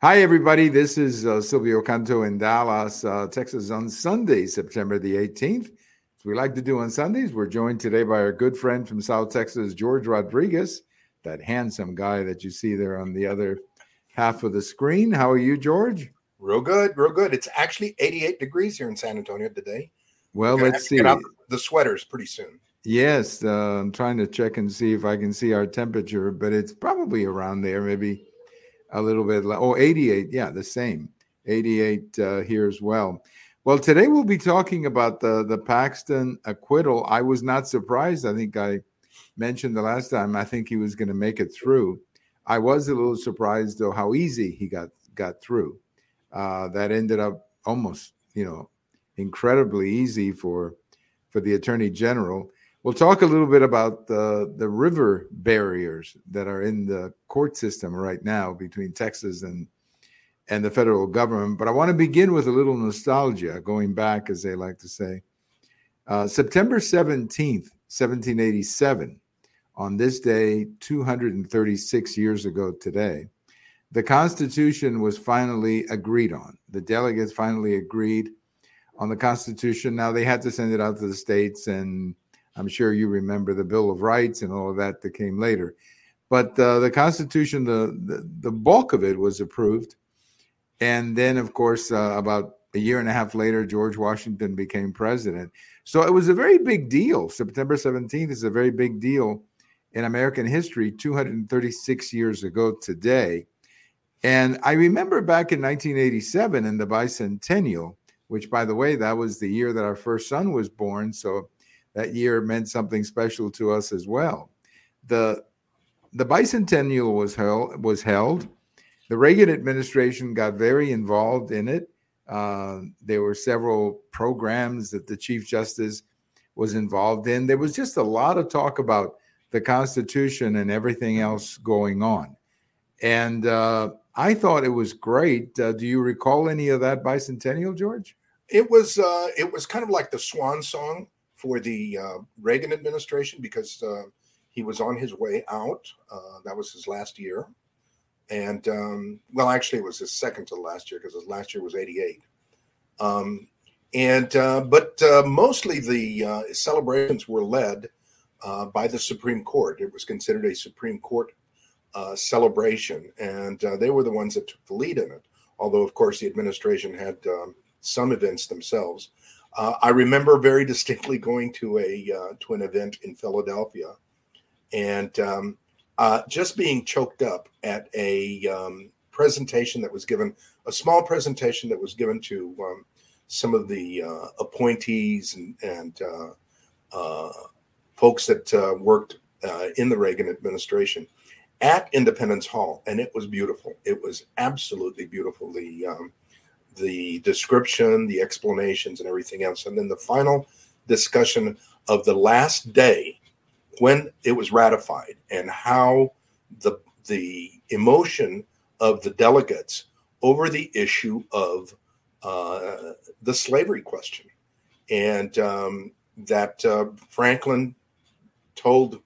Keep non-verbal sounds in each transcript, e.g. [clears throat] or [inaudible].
Hi, everybody. This is uh, Silvio Canto in Dallas, uh, Texas on Sunday, September the 18th. As we like to do on Sundays, we're joined today by our good friend from South Texas, George Rodriguez, that handsome guy that you see there on the other half of the screen. How are you, George? Real good, real good. It's actually 88 degrees here in San Antonio today. Well, let's see. the sweaters pretty soon. Yes, uh, I'm trying to check and see if I can see our temperature, but it's probably around there, maybe a little bit. Oh, 88. Yeah, the same. 88 uh, here as well. Well, today we'll be talking about the the Paxton acquittal. I was not surprised. I think I mentioned the last time. I think he was going to make it through. I was a little surprised though how easy he got got through. Uh, that ended up almost, you know, incredibly easy for for the attorney general. We'll talk a little bit about the the river barriers that are in the court system right now between Texas and and the federal government. But I want to begin with a little nostalgia, going back, as they like to say. Uh, September 17th, 1787, on this day, 236 years ago today, the Constitution was finally agreed on. The delegates finally agreed on the Constitution. Now they had to send it out to the states and I'm sure you remember the Bill of Rights and all of that that came later. But uh, the Constitution, the, the, the bulk of it was approved, and then of course uh, about a year and a half later, George Washington became president. So it was a very big deal. September 17th is a very big deal in American history, 236 years ago today. And I remember back in 1987 in the bicentennial, which, by the way, that was the year that our first son was born. So that year meant something special to us as well. The the bicentennial was held was held. The Reagan administration got very involved in it. Uh, there were several programs that the Chief Justice was involved in. There was just a lot of talk about the Constitution and everything else going on. And uh, I thought it was great. Uh, do you recall any of that bicentennial, George? It was uh, it was kind of like the swan song for the uh, Reagan administration because uh, he was on his way out. Uh, that was his last year. And um, well, actually, it was his second to last year because his last year was 88. Um, and uh, but uh, mostly the uh, celebrations were led by the Supreme Court. It was considered a Supreme Court celebration, and they were the ones that took the lead in it. Although, of course, the administration had um, some events themselves. Uh, I remember very distinctly going to a uh, to an event in Philadelphia, and um, uh, just being choked up at a um, presentation that was given, a small presentation that was given to um, some of the uh, appointees and, and uh, uh, folks that worked in the Reagan administration at Independence Hall, and it was beautiful. It was absolutely beautiful. The um, the description, the explanations, and everything else. And then the final discussion of the last day when it was ratified and how the the emotion of the delegates over the issue of uh, the slavery question, and um, that uh, Franklin told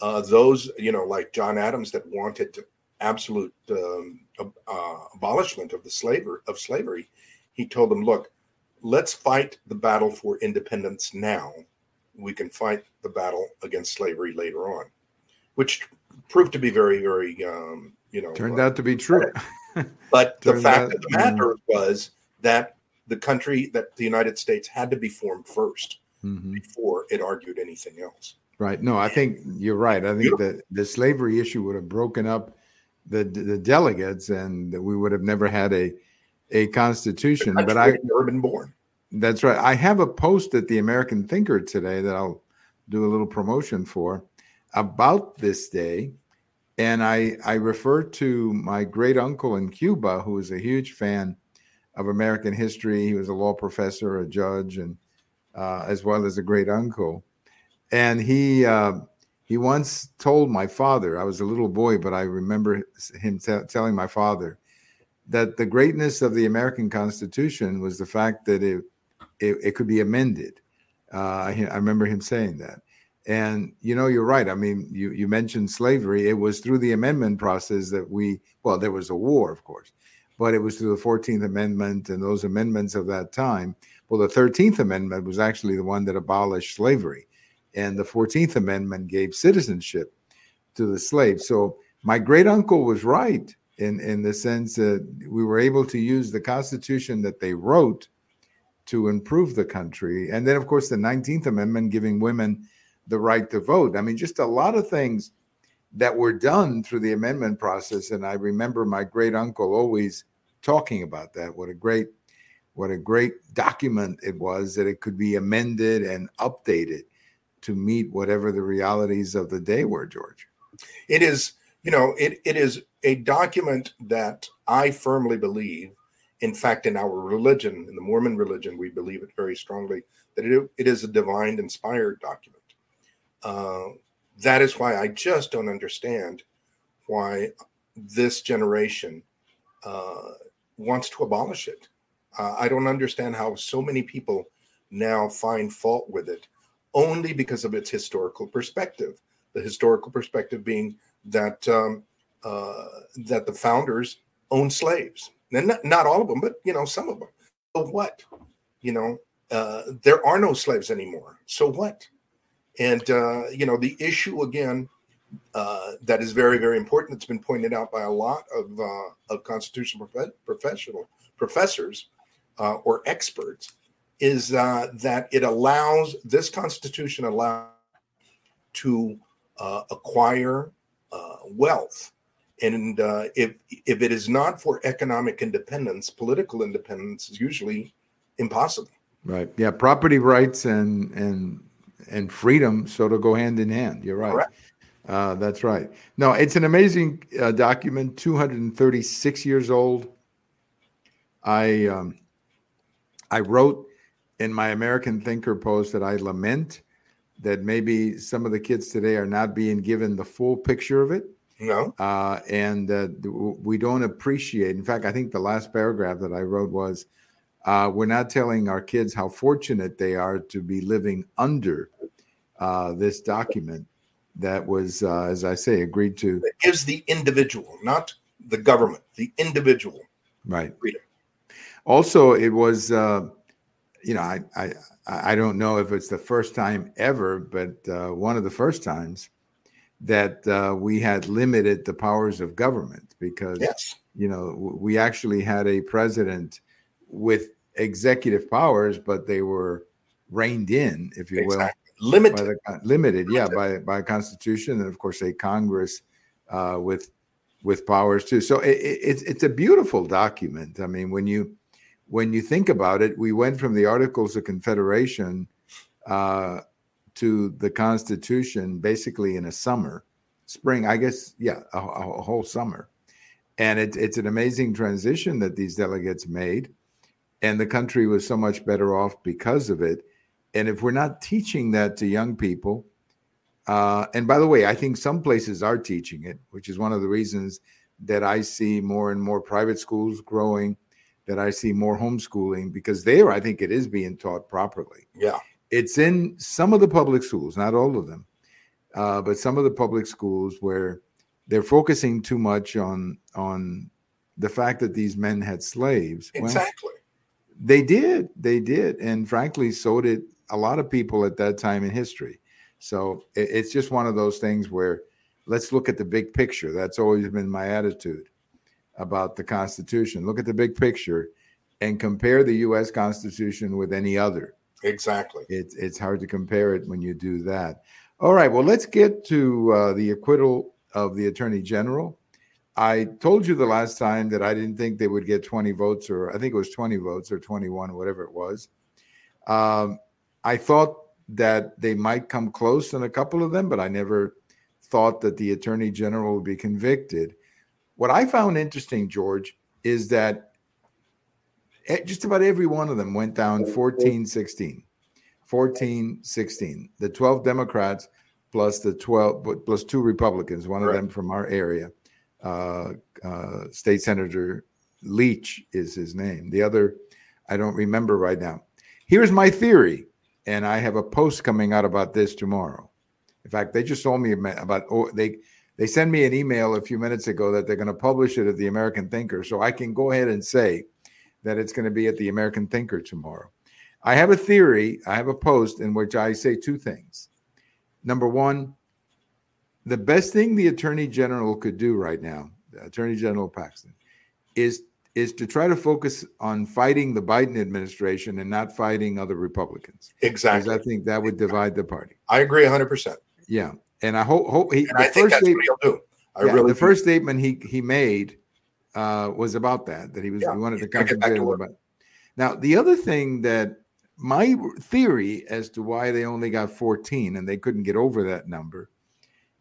uh, those, you know, like John Adams, that wanted absolute um, uh, abolishment of the slaver of slavery, he told them, "Look, let's fight the battle for independence now. We can fight the battle against slavery later on," which proved to be very, very, um, you know, turned uh, out to be true. [laughs] but the fact out, of the matter mm-hmm. was that the country, that the United States, had to be formed 1st mm-hmm. before it argued anything else. Right. No, I think you're right. I think that the slavery issue would have broken up the the delegates, and we would have never had a a constitution. But I never been born. That's right. I have a post at the American Thinker today that I'll do a little promotion for about this day. And I, I refer to my great uncle in Cuba, who was a huge fan of American history. He was a law professor, a judge, and uh, as well as a great uncle. And he uh, he once told my father, I was a little boy, but I remember him t- telling my father that the greatness of the American Constitution was the fact that it it, it could be amended. Uh, I, I, remember him saying that. And you know, you're right. I mean, you you mentioned slavery. It was through the amendment process that we well, there was a war, of course, but it was through the 14th Amendment and those amendments of that time. Well, the 13th Amendment was actually the one that abolished slavery, and the 14th Amendment gave citizenship to the slaves. So my great uncle was right in, in the sense that we were able to use the Constitution that they wrote to improve the country. And then, of course, the 19th Amendment giving women the right to vote. I mean, just a lot of things that were done through the amendment process. And I remember my great uncle always talking about that. What a great, what a great document it was that it could be amended and updated to meet whatever the realities of the day were, George. It is, you know, it, it is a document that I firmly believe, in fact, in our religion, in the Mormon religion, we believe it very strongly, that it, it is a divine inspired document. Uh, that is why I just don't understand why this generation uh, wants to abolish it. Uh, I don't understand how so many people now find fault with it only because of its historical perspective. The historical perspective being that um, uh, that the founders owned slaves, and not, not all of them, but you know some of them. So what? You know, uh, there are no slaves anymore. So what? And uh, you know, the issue again uh, that is very, very important. It's been pointed out by a lot of uh, of constitutional prof- professional professors uh, or experts is uh, that it allows this constitution allow to uh, acquire uh, wealth, and uh, if if it is not for economic independence, political independence is usually impossible. Right. Yeah. Property rights and and and freedom sort of go hand in hand. You're right. Uh, that's right. No, it's an amazing uh, document. 236 years old. I um, I wrote in my American Thinker post that I lament that maybe some of the kids today are not being given the full picture of it. No. Uh, and uh, we don't appreciate. In fact, I think the last paragraph that I wrote was uh, we're not telling our kids how fortunate they are to be living under uh, this document that was, uh, as I say, agreed to. It gives the individual, not the government, the individual. Right. Freedom. Also, it was, uh, you know, I, I I don't know if it's the first time ever, but uh, one of the first times that uh, we had limited the powers of government because, yes. you know, we actually had a president with executive powers, but they were reined in, if you exactly. will, limited, the, limited, yeah, by by Constitution, and of course a Congress uh, with with powers too. So it, it, it's it's a beautiful document. I mean, when you when you think about it, we went from the Articles of Confederation uh, to the Constitution basically in a summer, spring, I guess, yeah, a, a whole summer. And it, it's an amazing transition that these delegates made and the country was so much better off because of it. And if we're not teaching that to young people, uh, and by the way, I think some places are teaching it, which is one of the reasons that I see more and more private schools growing, that I see more homeschooling, because there I think it is being taught properly. Yeah. It's in some of the public schools, not all of them, uh, but some of the public schools where they're focusing too much on on the fact that these men had slaves. Exactly. Well, they did. They did. And frankly, so did a lot of people at that time in history. So it's just one of those things where let's look at the big picture. That's always been my attitude about the Constitution. Look at the big picture and compare the U.S. Constitution with any other. Exactly. It's it's hard to compare it when you do that. All right. Well, let's get to uh, the acquittal of the Attorney General. I told you the last time that I didn't think they would get 20 votes, or I think it was 20 votes or 21, whatever it was. Um, I thought that they might come close on a couple of them, but I never thought that the attorney general would be convicted. What I found interesting, George, is that just about every one of them went down 14 16. 14 16. The 12 Democrats plus the 12 plus two Republicans, one right. of them from our area uh, uh, State Senator Leach is his name. The other, I don't remember right now. Here's my theory, and I have a post coming out about this tomorrow. In fact, they just told me about oh, they They sent me an email a few minutes ago that they're going to publish it at the American Thinker. So I can go ahead and say that it's going to be at the American Thinker tomorrow. I have a theory, I have a post in which I say two things. Number one, the best thing the Attorney General could do right now, Attorney General Paxton, is is to try to focus on fighting the Biden administration and not fighting other Republicans. Exactly. I think that would divide the party. I agree 100%. Yeah. And I hope, hope he, and the I first statement, do. I yeah, really the do. first statement he, he made uh, was about that, that he was, yeah. he wanted to concentrate on about. Now, the other thing that my theory as to why they only got 14 and they couldn't get over that number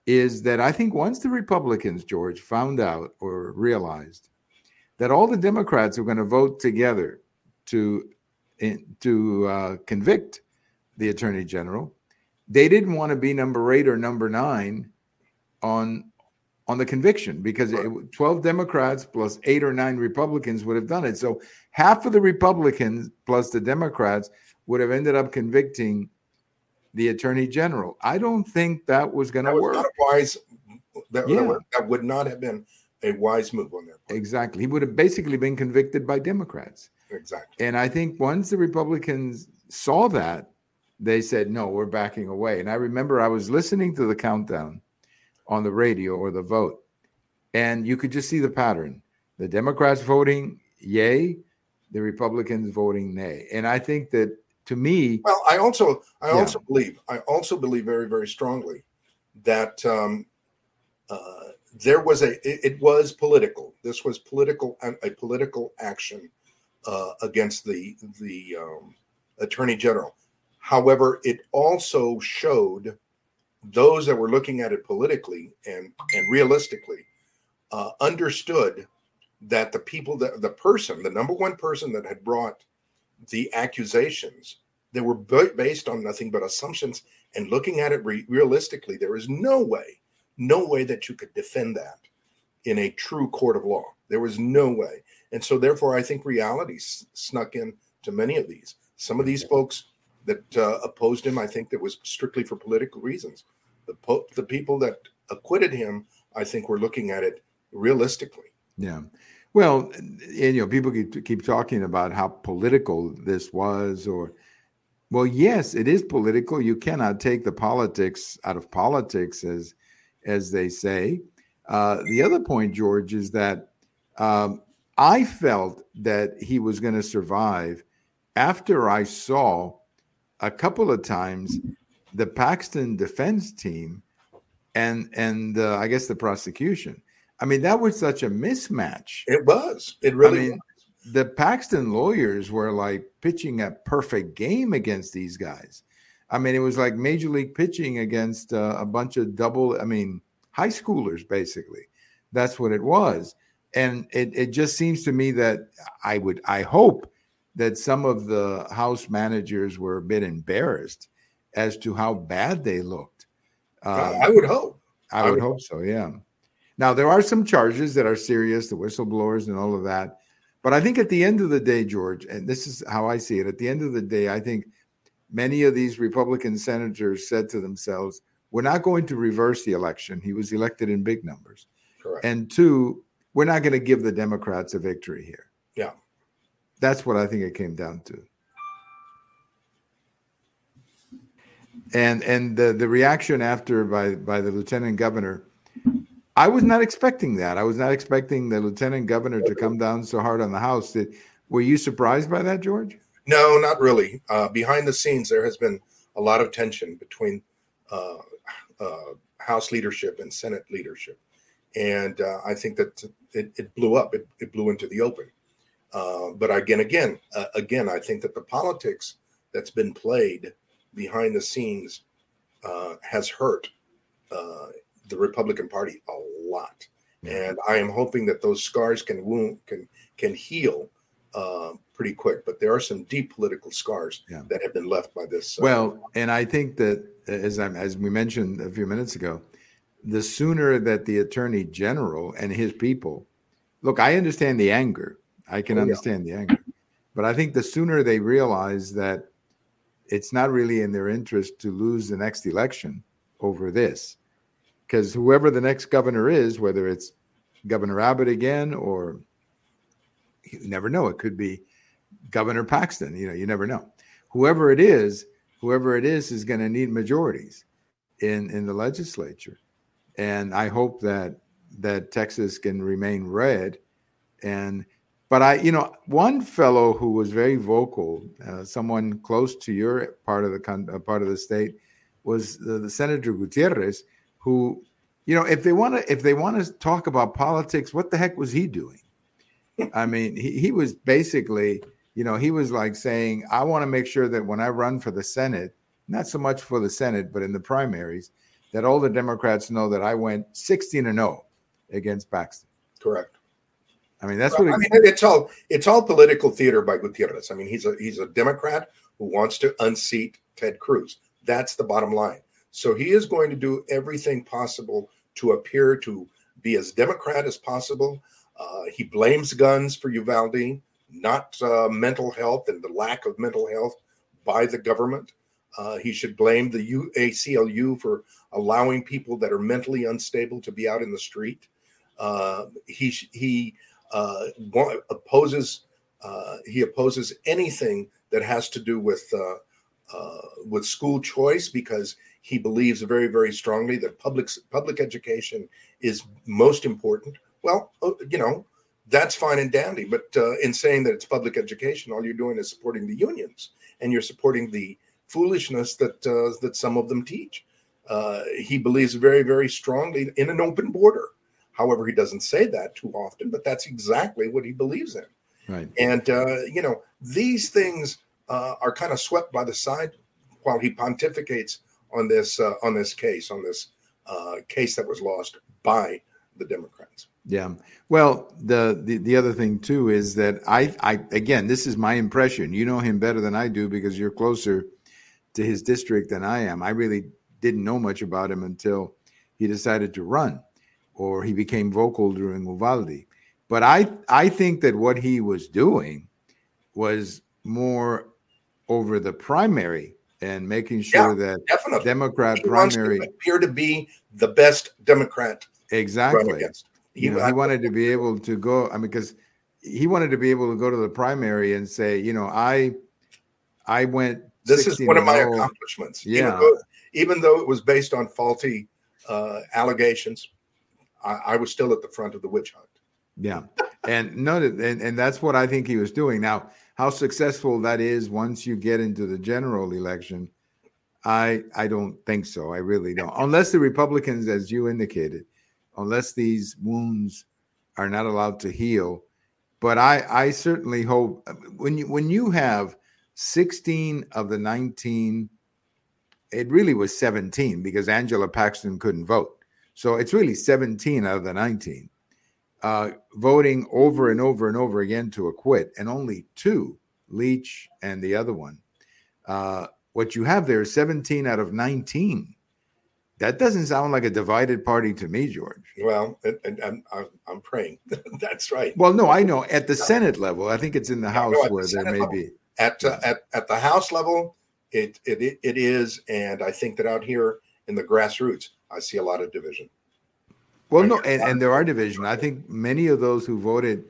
is that I think once the Republicans, George, found out or realized that all the Democrats were going to vote together to to uh, convict the attorney general. They didn't want to be number eight or number nine on on the conviction because right. it, 12 Democrats plus eight or nine Republicans would have done it. So half of the Republicans plus the Democrats would have ended up convicting the attorney general. I don't think that was going to work. Not wise. That, yeah. that would not have been a wise move on their part. Exactly. He would have basically been convicted by Democrats. Exactly. And I think once the Republicans saw that, they said, no, we're backing away. And I remember I was listening to the countdown on the radio or the vote, and you could just see the pattern the Democrats voting yay, the Republicans voting nay. And I think that to me, well, I also, I yeah. also believe, I also believe very, very strongly that um, uh, there was a it, it, was political this was political a political action uh, against the the um, attorney general however it also showed those that were looking at it politically and and realistically uh, understood that the people that the person the number one person that had brought the accusations they were based on nothing but assumptions and looking at it re- realistically there is no way no way that you could defend that in a true court of law. There was no way. And so, therefore, I think reality s- snuck in to many of these. Some of these folks that uh, opposed him, I think that was strictly for political reasons. The, the people that acquitted him, I think, were looking at it realistically. Yeah. Well, and, you know, people keep, keep talking about how political this was, or, well, yes, it is political. You cannot take the politics out of politics, as as they say. Uh, the other point, George, is that um, I felt that he was going to survive after I saw a couple of times the Paxton defense team and and uh, I guess the prosecution. I mean, that was such a mismatch. It was. It really I mean, was. The Paxton lawyers were like pitching a perfect game against these guys. I mean, it was like major league pitching against uh, a bunch of double, I mean, high schoolers, basically. That's what it was. And it, it just seems to me that I would, I hope that some of the house managers were a bit embarrassed as to how bad they looked. Uh, I would hope. I, would, would hope so, yeah. Now, there are some charges that are serious, the whistleblowers and all of that. But I think at the end of the day, George, and this is how I see it, at the end of the day, I think many of these Republican senators said to themselves, we're not going to reverse the election. He was elected in big numbers. Correct. And two, we're not going to give the Democrats a victory here. That's what I think it came down to. And and the, the reaction after by by the lieutenant governor, I was not expecting that. I was not expecting the lieutenant governor to come down so hard on the House. Did, were you surprised by that, George? No, not really. Uh, behind the scenes, there has been a lot of tension between uh, uh, House leadership and Senate leadership, and uh, I think that it, it, blew up. It, it, blew into the open. Uh, but again, again, uh, again, I think that the politics that's been played behind the scenes uh, has hurt the Republican Party a lot, and I am hoping that those scars can wound can can heal uh, pretty quick. But there are some deep political scars yeah. that have been left by this. Uh, well, and I think that as I'm, as we mentioned a few minutes ago, the sooner that the attorney general and his people look, I understand the anger. I can oh, understand yeah. the anger, but I think the sooner they realize that it's not really in their interest to lose the next election over this, because whoever the next governor is, whether it's Governor Abbott again or you never know, it could be Governor Paxton. You know, you never know. Whoever it is, whoever it is, is going to need majorities in in the legislature, and I hope that that Texas can remain red. And but I, you know, one fellow who was very vocal, uh, someone close to your part of the uh, part of the state, was the, the Senator Gutierrez, who, you know, if they want to if they want to talk about politics, what the heck was he doing? I mean, he, he was basically, you know, he was like saying, I want to make sure that when I run for the Senate, not so much for the Senate, but in the primaries, that all the Democrats know that I went 16 and 0 against Paxton. Correct. I mean, that's what I mean. It's all it's all political theater by Gutierrez. I mean, he's a he's a Democrat who wants to unseat Ted Cruz. That's the bottom line. So he is going to do everything possible to appear to be as Democrat as possible. Uh, he blames guns for Uvalde, not uh, mental health and the lack of mental health by the government. Uh, he should blame the ACLU for allowing people that are mentally unstable to be out in the street. Uh, he he uh, opposes uh, he opposes anything that has to do with uh, uh, with school choice because he believes very very strongly that public public education is most important. Well, oh, you know that's fine and dandy, but uh, in saying that it's public education, all you're doing is supporting the unions and you're supporting the foolishness that that some of them teach. he believes very very strongly in an open border However, he doesn't say that too often, but that's exactly what he believes in. Right. And uh, you know, these things uh, are kind of swept by the side while he pontificates on this uh, on this case on this uh, case that was lost by the Democrats. Yeah. Well, the, the the other thing too is that I I again this is my impression. You know him better than I do because you're closer to his district than I am. I really didn't know much about him until he decided to run or he became vocal during Uvalde. But I I think that what he was doing was more over the primary and making sure yeah, that definitely. Democrat he primary to appear to be the best Democrat. Exactly. You know, he wanted to be able to go. I mean, because he wanted to be able to go to the primary and say, you know, I I went. This is one of my accomplishments. Yeah. Even though, even though it was based on faulty uh, allegations, I, I was still at the front of the witch hunt. Yeah, and no, and and that's what I think he was doing. Now, how successful that is once you get into the general election, I I don't think so. I really don't. Unless the Republicans, as you indicated, unless these wounds are not allowed to heal. But I I certainly hope when you when you have 16 of the 19, it really was 17 because Angela Paxton couldn't vote. So it's really 17 out of the 19 uh, voting over and over and over again to acquit, and only two, Leach and the other one. Uh, what you have there is 17 out of 19. That doesn't sound like a divided party to me, George. Well, and, I'm, I'm praying. [laughs] That's right. Well, no, I know at the Senate level, I think it's in the House where the there may level. be. At, uh, at at the House level, it, it it is, and I think that out here in the grassroots, I see a lot of division. Well, no, and, and there are division. I think many of those who voted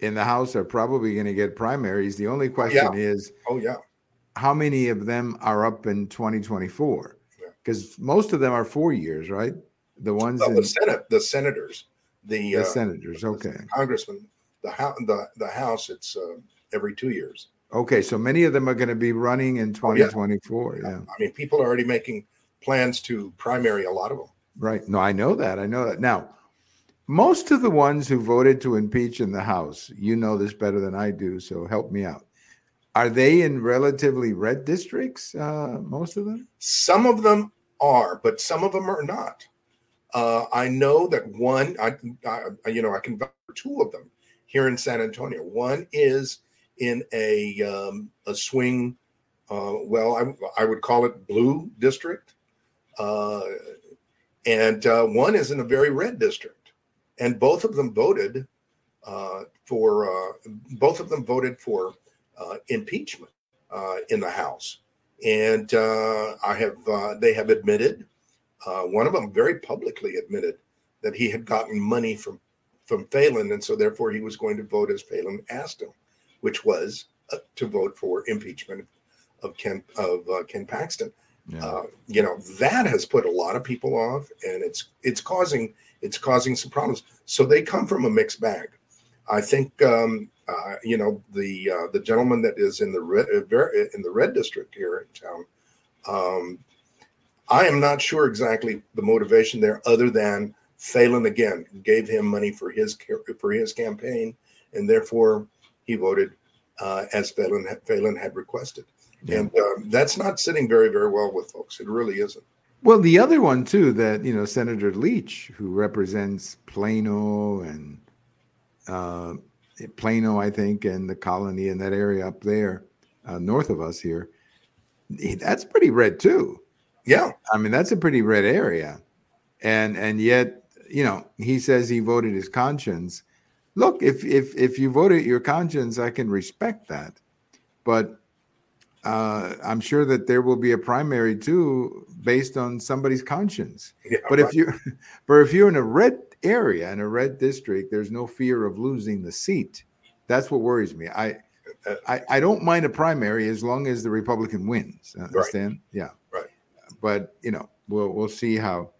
in the House are probably going to get primaries. The only question oh, yeah. is, oh yeah, how many of them are up in 2024? Because yeah. most of them are four years, right? The ones well, in, the Senate, the senators, the, the uh, senators, okay, the congressman, the house, the the House, it's uh, every two years. Okay, so many of them are going to be running in 2024. Oh, yeah. yeah. I mean, people are already making plans to primary a lot of them. Right. No, I know that. I know that. Now, most of the ones who voted to impeach in the House, you know this better than I do, so help me out. Are they in relatively red districts? Uh, most of them. Some of them are, but some of them are not. Uh, I know that one, I, I, you know, I can vouch for two of them here in San Antonio. One is in a um, a swing, uh, well, I, I would call it blue district. Uh, and uh, one is in a very red district, and both of them voted uh, for uh, both of them voted for uh, impeachment uh, in the House, and I have they have admitted one of them very publicly admitted that he had gotten money from from Phelan, and so therefore he was going to vote as Phelan asked him, which was to vote for impeachment of Ken of Ken Paxton. Yeah. Uh, you know that has put a lot of people off, and it's it's causing it's causing some problems. So they come from a mixed bag. I think um, uh, you know the uh, the gentleman that is in the red uh, in the red district here in town. Um, I am not sure exactly the motivation there, other than Phelan again gave him money for his for his campaign, and therefore he voted uh, as Phelan Phelan had requested. Yeah. And um, that's not sitting very very well with folks. It really isn't. Well, the other one too that you know Senator Leach, who represents Plano and uh, Plano, I think, and the colony in that area up there, uh, north of us here. That's pretty red too. Yeah, I mean that's a pretty red area, and and yet you know he says he voted his conscience. Look, if if if you voted your conscience, I can respect that, but uh, I'm sure that there will be a primary too based on somebody's conscience. Yeah, but right. if you, [laughs] but if you're in a red area in a red district, there's no fear of losing the seat. That's what worries me. I, I, I don't mind a primary as long as the Republican wins. Understand? Right. Yeah. Right. But you know, we'll we'll see how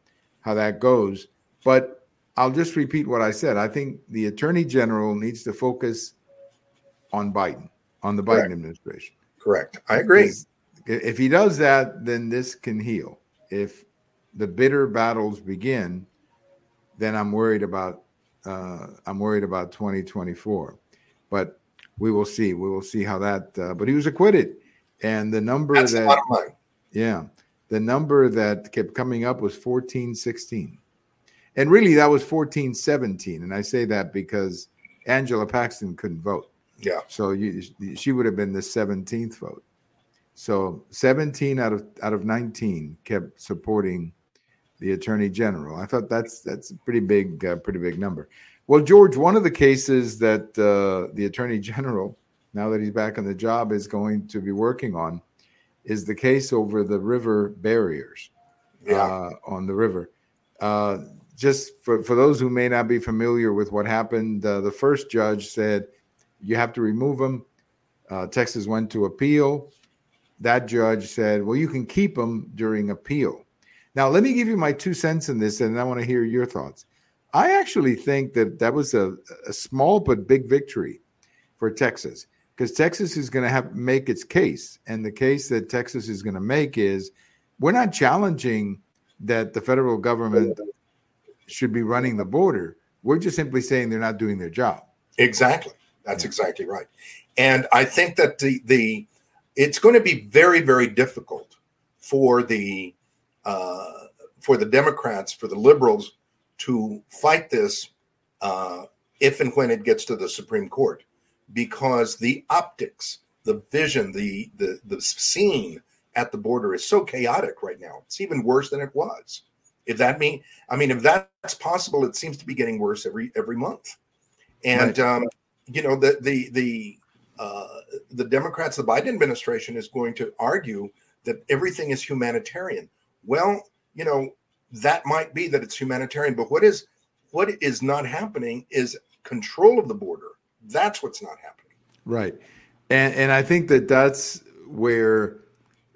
how that goes. But I'll just repeat what I said. I think the Attorney General needs to focus on Biden, on the Biden Correct. administration. Correct. I agree. If he does that, then this can heal. If the bitter battles begin, then I'm worried about uh, I'm worried about 2024. But we will see. We will see how that. Uh, but he was acquitted, and the number That's that yeah, the number that kept coming up was 1416, and really that was 1417. And I say that because Angela Paxton couldn't vote. Yeah. So you, she would have been the 17th vote. So 17 out of out of 19 kept supporting the attorney general. I thought that's that's a pretty big, uh, pretty big number. Well, George, one of the cases that uh, the attorney general, now that he's back on the job, is going to be working on, is the case over the river barriers. Yeah. Uh, on the river. Uh, just for, for those who may not be familiar with what happened, uh, the first judge said you have to remove them. Uh, Texas went to appeal. That judge said, well, you can keep them during appeal. Now, let me give you my two cents in this, and I want to hear your thoughts. I actually think that that was a, a small but big victory for Texas because Texas is going to have make its case, and the case that Texas is going to make is we're not challenging that the federal government should be running the border. We're just simply saying they're not doing their job. Exactly. That's yeah. exactly right. And I think that the the it's going to be very very difficult for the uh, for the Democrats, for the liberals to fight this uh, if and when it gets to the Supreme Court, because the optics, the vision, the the the scene at the border is so chaotic right now. It's even worse than it was. If that mean, I mean, if that's possible, it seems to be getting worse every every month. And right. um, you know, the the the uh, the Democrats, the Biden administration is going to argue that everything is humanitarian. Well, you know, that might be that it's humanitarian, but what is what is not happening is control of the border. That's what's not happening. Right, and and I think that that's where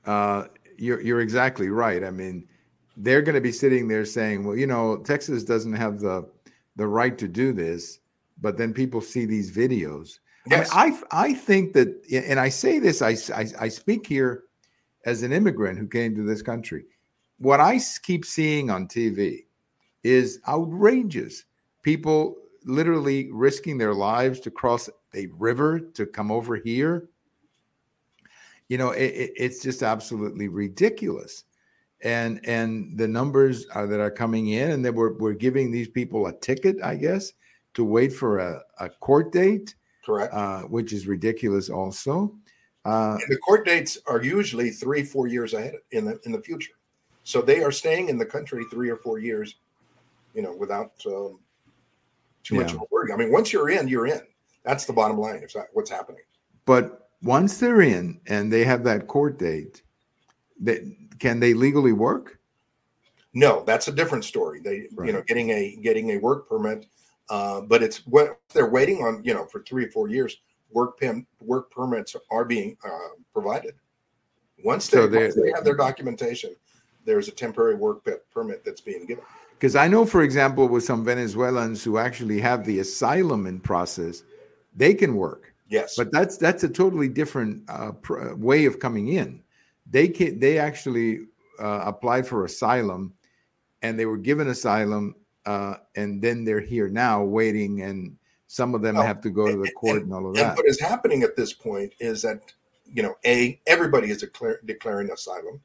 uh, you're you're exactly right. I mean, they're going to be sitting there saying, well, you know, Texas doesn't have the the right to do this, but then people see these videos. Yes. I, mean, I, I think that, and I say this, I, I, I speak here as an immigrant who came to this country what I keep seeing on TV is outrageous. People literally risking their lives to cross a river to come over here. You know, it, it's just absolutely ridiculous. And and the numbers are, that are coming in, and that we're, we're giving these people a ticket, I guess, to wait for a, a court date. Correct. Uh, which is ridiculous, also. Uh, the court dates are usually three, four years ahead in the in the future. So they are staying in the country three or four years, you know, without um, too yeah. much of a worry. I mean, once you're in, you're in. That's the bottom line. If that what's happening. But once they're in and they have that court date, that can they legally work? No, that's a different story. They, Right. you know, getting a getting a work permit, uh, but it's what they're waiting on. You know, for three or four years, work pim, work permits are being uh, provided. Once they, So they- once they have their documentation, there's a temporary work permit that's being given. Because I know, for example, with some Venezuelans who actually have the asylum in process, they can work. Yes, But that's that's a totally different uh, pr- way of coming in. They can they actually uh, applied for asylum, and they were given asylum, uh, and then they're here now waiting, and some of them Oh, have to go to the and- court and all of and that. what is happening at this point is that you know, a everybody is declare, declaring asylum,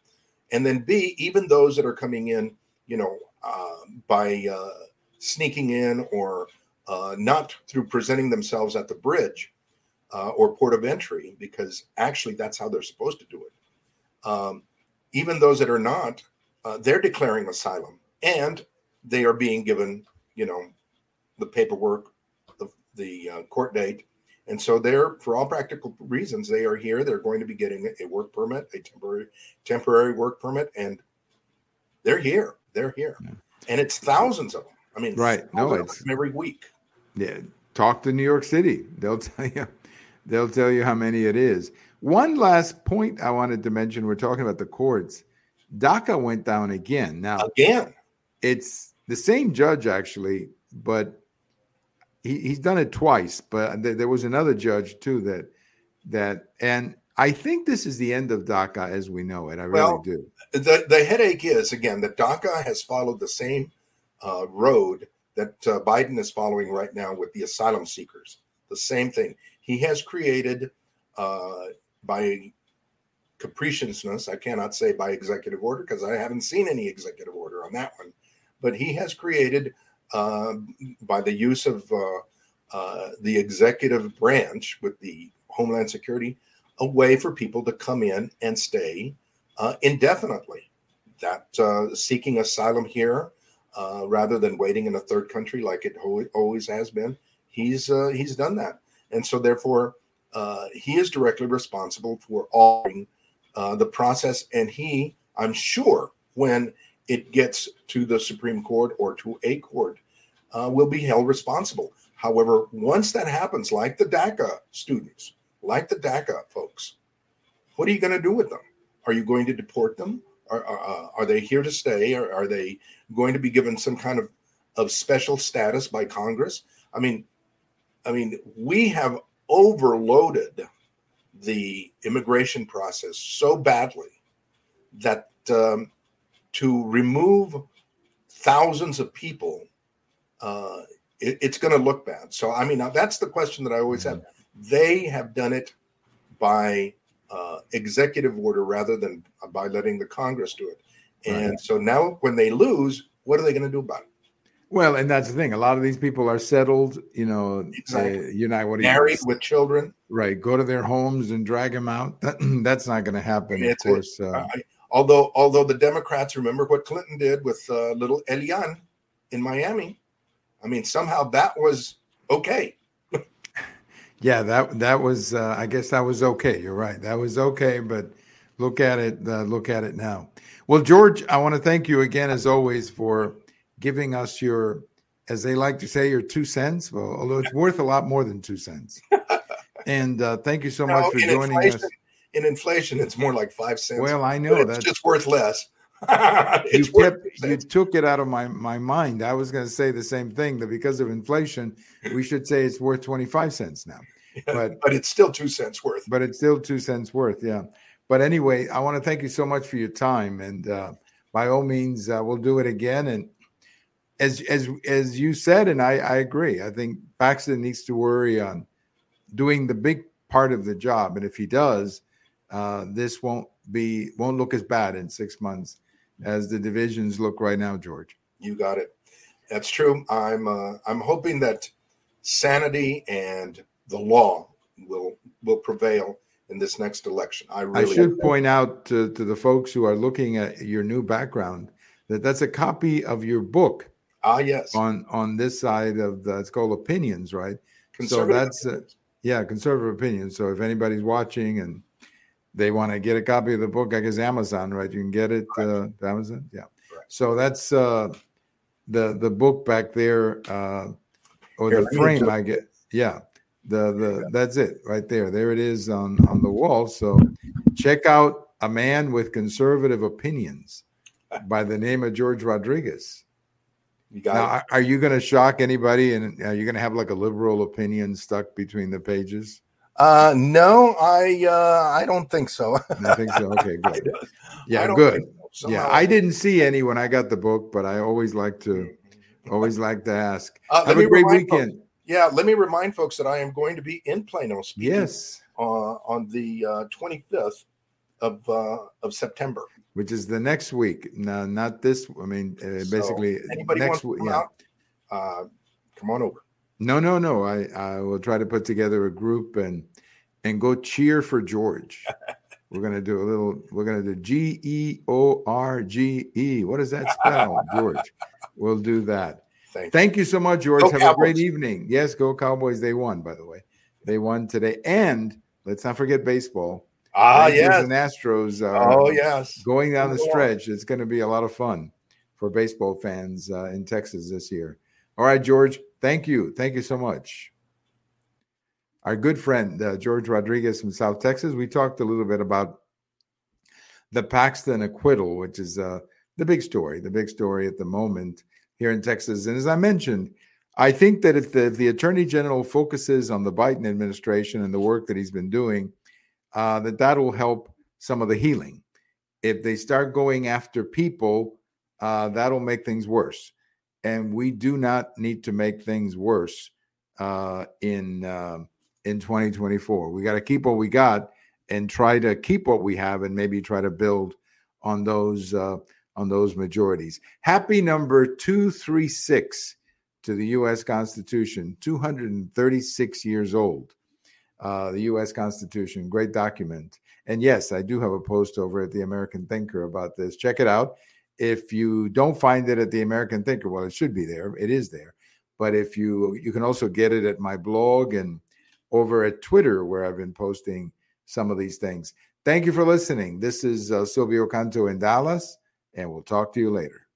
and then b even those that are coming in, you know, uh, by uh, sneaking in or uh, not through presenting themselves at the bridge uh, or port of entry, because actually that's how they're supposed to do it. Um, even those that are not, uh, they're declaring asylum, and they are being given, you know, the paperwork, the the uh, court date, and so they're, for all practical reasons, they are here. They're going to be getting a work permit, a temporary temporary work permit, and they're here. They're here, Yeah. and it's thousands of them. I mean, Right. No, it's- every week. Yeah, talk to New York City. They'll [laughs] tell you. They'll tell you how many it is. One last point I wanted to mention. We're talking about the courts. DACA went down again. Now Again, it's the same judge actually, but he, he's done it twice. But th- there was another judge too that that, and I think this is the end of DACA as we know it. I really Well, do. the the headache is again that DACA has followed the same uh, road that uh, Biden is following right now with the asylum seekers. The same thing. He has created uh, by capriciousness. I cannot say by executive order because I haven't seen any executive order on that one. But he has created uh, by the use of uh, uh, the executive branch with the Homeland Security a way for people to come in and stay uh, indefinitely. That uh, seeking asylum here, rather than waiting in a third country like it always has been, he's he's done that, and so therefore he is directly responsible for altering uh, the process. And he, I'm sure, when it gets to the Supreme Court or to a court, uh, will be held responsible. However, once that happens, like the DACA students, like the DACA folks, what are you going to do with them? Are you going to deport them? Are, are, are they here to stay? Or are they going to be given some kind of, of special status by Congress? I mean, I mean, we have overloaded the immigration process so badly that um, to remove thousands of people, uh, it, it's going to look bad. So, I mean, that's the question that I always have. They have done it by uh, executive order rather than by letting the Congress do it. And Right. so now, when they lose, what are they going to do about it? Well, and that's the thing. A lot of these people are settled. You know, Exactly. uh, you're not what do you- Married with children. right? Go to their homes and drag them out. [clears throat] that's not going to happen, of It's a- course. Uh, I- although, although the Democrats remember what Clinton did with uh, little Elian in Miami, I mean, somehow that was okay. [laughs] Yeah, that that was. Uh, I guess that was okay. You're right. That was okay. But look at it. Uh, look at it now. Well, George, I want to thank you again, as always, for giving us your, as they like to say, your two cents. Well, although it's worth a lot more than two cents. [laughs] And uh, thank you so No, much for joining us. In inflation, it's more like five cents. Well, I know it's that just worth less. [laughs] you, it's kept, you took it out of my, my mind. I was going to say the same thing that because of inflation, we should say it's worth 25 cents now. [laughs] But but it's still two cents worth. but it's still two cents worth. Yeah. But anyway, I want to thank you so much for your time, and uh, by all means, uh, we'll do it again. And as as as you said, and I, I agree. I think Paxton needs to worry on doing the big part of the job, and if he does, uh, this won't be won't look as bad in six months as the divisions look right now, George. You got it. That's true. I'm uh, I'm hoping that sanity and the law will will prevail in this next election. I really I should point out to, to the folks who are looking at your new background that that's a copy of your book ah yes. on on this side of the it's called opinions right Conservative that's, uh, yeah conservative opinions so if anybody's watching and they want to get a copy of the book i guess amazon right you can get it uh, amazon yeah. So that's uh, the the book back there, uh, or Here, the frame. I get. Yeah, the the that's it right there. There it is on on the wall. So check out a man with conservative opinions by the name of George Rodriguez. You got Now, it. are- are you going to shock anybody? And are you going to have like a liberal opinion stuck between the pages? Uh, no, I uh, I don't think so. [laughs] I think so. Okay, good. Yeah, good. so. Yeah, I didn't see any when I got the book, but I always like to always like to ask. Uh, Have a great remind folks- weekend. yeah, let me remind folks that I am going to be in Plano speaking Yes, uh, on the uh, 25th of uh, of September. which is the next week. No, not this. I mean, uh, So, basically Anybody next wants to week. come Yeah. out? Uh, come on over. No, no, no. I I will try to put together a group and and go cheer for George. [laughs] we're gonna do a little. We're gonna do G E O R G E. What does that spell, [laughs] George? We'll do that. Thank Thank you so much, George. Go Have a great evening. Yes, go Cowboys. They won, by the way. They won today. And let's not forget baseball. Ah, Rangers yes. and Astros are Oh, yes. going down the stretch. It's going to be a lot of fun for baseball fans uh, in Texas this year. All right, George. Thank you. Thank you so much. Our good friend uh, George Rodriguez from South Texas. We talked a little bit about the Paxton acquittal, which is uh, the big story, the big story at the moment here in Texas. And as I mentioned, I think that if the, if the attorney general focuses on the Biden administration and the work that he's been doing, uh, that that will help some of the healing. If they start going after people, uh, that'll make things worse. And we do not need to make things worse uh, in uh, in 2024. We got to keep what we got and try to keep what we have, and maybe try to build on those uh, on those majorities. Happy number two three six to the U.S. Constitution, 236 years old. Uh, the U.S. Constitution, great document. And yes, I do have a post over at the American Thinker about this. Check it out. If you don't find it at the American Thinker, well, it should be there. It is there. But if you you can also get it at my blog and over at Twitter, where I've been posting some of these things. Thank you for listening. This is uh, Silvio Canto in Dallas, and we'll talk to you later.